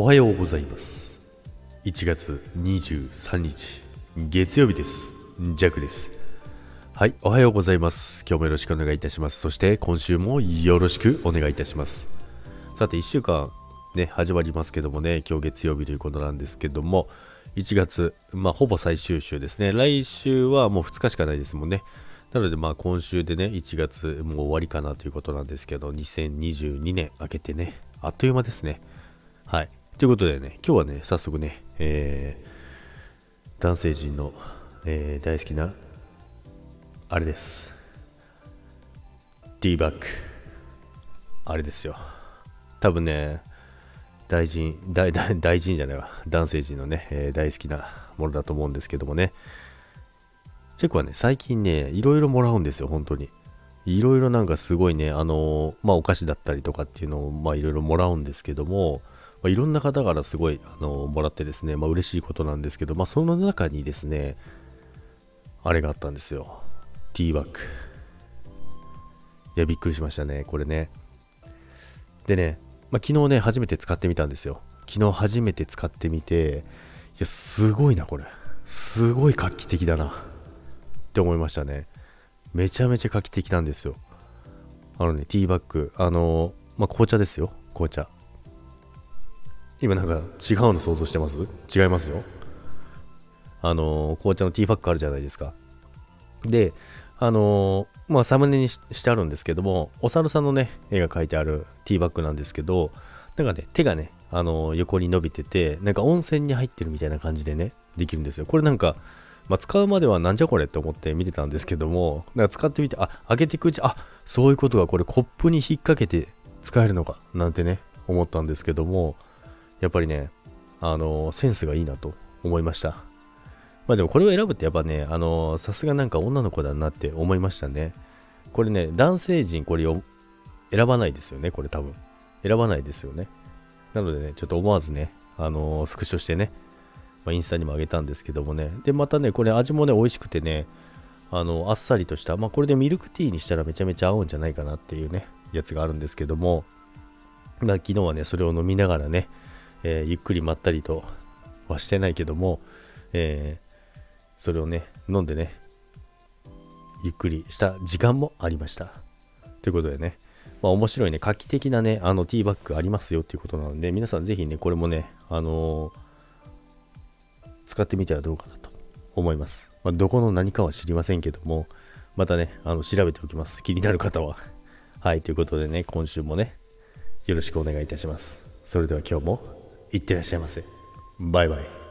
おはようございます。1月23日月曜日です。ジャックです。はいおはようございます。今日もよろしくお願いいたします。そして今週もよろしくお願いいたします。さて1週間ね始まりますけどもね今日月曜日ということなんですけども1月まあほぼ最終週ですね。来週はもう2日しかないですもんね。なのでまあ今週でね1月もう終わりかなということなんですけど2022年明けてねあっという間ですね。はい。ということでね、今日はね、早速ね、えー、男性陣の、えー、大好きな、あれです。ティーバック。あれですよ。多分ね、大臣、大大大臣じゃないわ。男性陣のね、えー、大好きなものだと思うんですけどもね。チェコはね、最近ね、いろいろもらうんですよ、本当に。いろいろなんかすごいね、あのー、まあ、お菓子だったりとかっていうのを、まあ、いろいろもらうんですけども、まあ、いろんな方からすごい、あのもらってですね、まあ、嬉しいことなんですけど、まあ、その中にですね、あれがあったんですよ。ティーバッグ。いや、びっくりしましたね、これね。でね、まあ、昨日ね、初めて使ってみたんですよ。昨日初めて使ってみて、いや、すごいな、これ。すごい画期的だな。って思いましたね。めちゃめちゃ画期的なんですよ。あのね、ティーバッグ、あのまあ、紅茶ですよ、紅茶。今なんか違うの想像してます？違いますよ。あのー、紅茶のティーパックあるじゃないですか。で、あのー、まあ、サムネにしてあるんですけども、お猿さんのね、絵が描いてあるティーバッグなんですけど、なんかね、手がね、あのー、横に伸びてて、なんか温泉に入ってるみたいな感じでね、できるんですよ。これなんか、まあ、使うまではなんじゃこれって思って見てたんですけども、なんか使ってみて、あ、開けていくうち、あ、そういうことがこれコップに引っ掛けて使えるのか、なんてね、思ったんですけども、やっぱりね、あのセンスがいいなと思いました。まあでもこれを選ぶってやっぱね、あのさすがなんか女の子だなって思いましたね。これね、男性陣これを選ばないですよね、これ多分。選ばないですよね。なのでね、ちょっと思わずね、あのスクショしてね、まあ、インスタにもあげたんですけどもね。で、またね、これ味もね、美味しくてね、あの、あっさりとした、まあこれでミルクティーにしたらめちゃめちゃ合うんじゃないかなっていうね、やつがあるんですけども、まあ昨日はね、それを飲みながらね、えー、ゆっくりまったりとはしてないけども、えー、それをね、飲んでね、ゆっくりした時間もありました。ということでね、まあ面白いね、画期的なね、あのティーバッグありますよっていうことなので、皆さんぜひね、これもね、あのー、使ってみてはどうかなと思います。まあ、どこの何かは知りませんけども、またね、あの調べておきます。気になる方は。はい、ということでね、今週もね、よろしくお願いいたします。それでは今日もいってらっしゃいませ。バイバイ。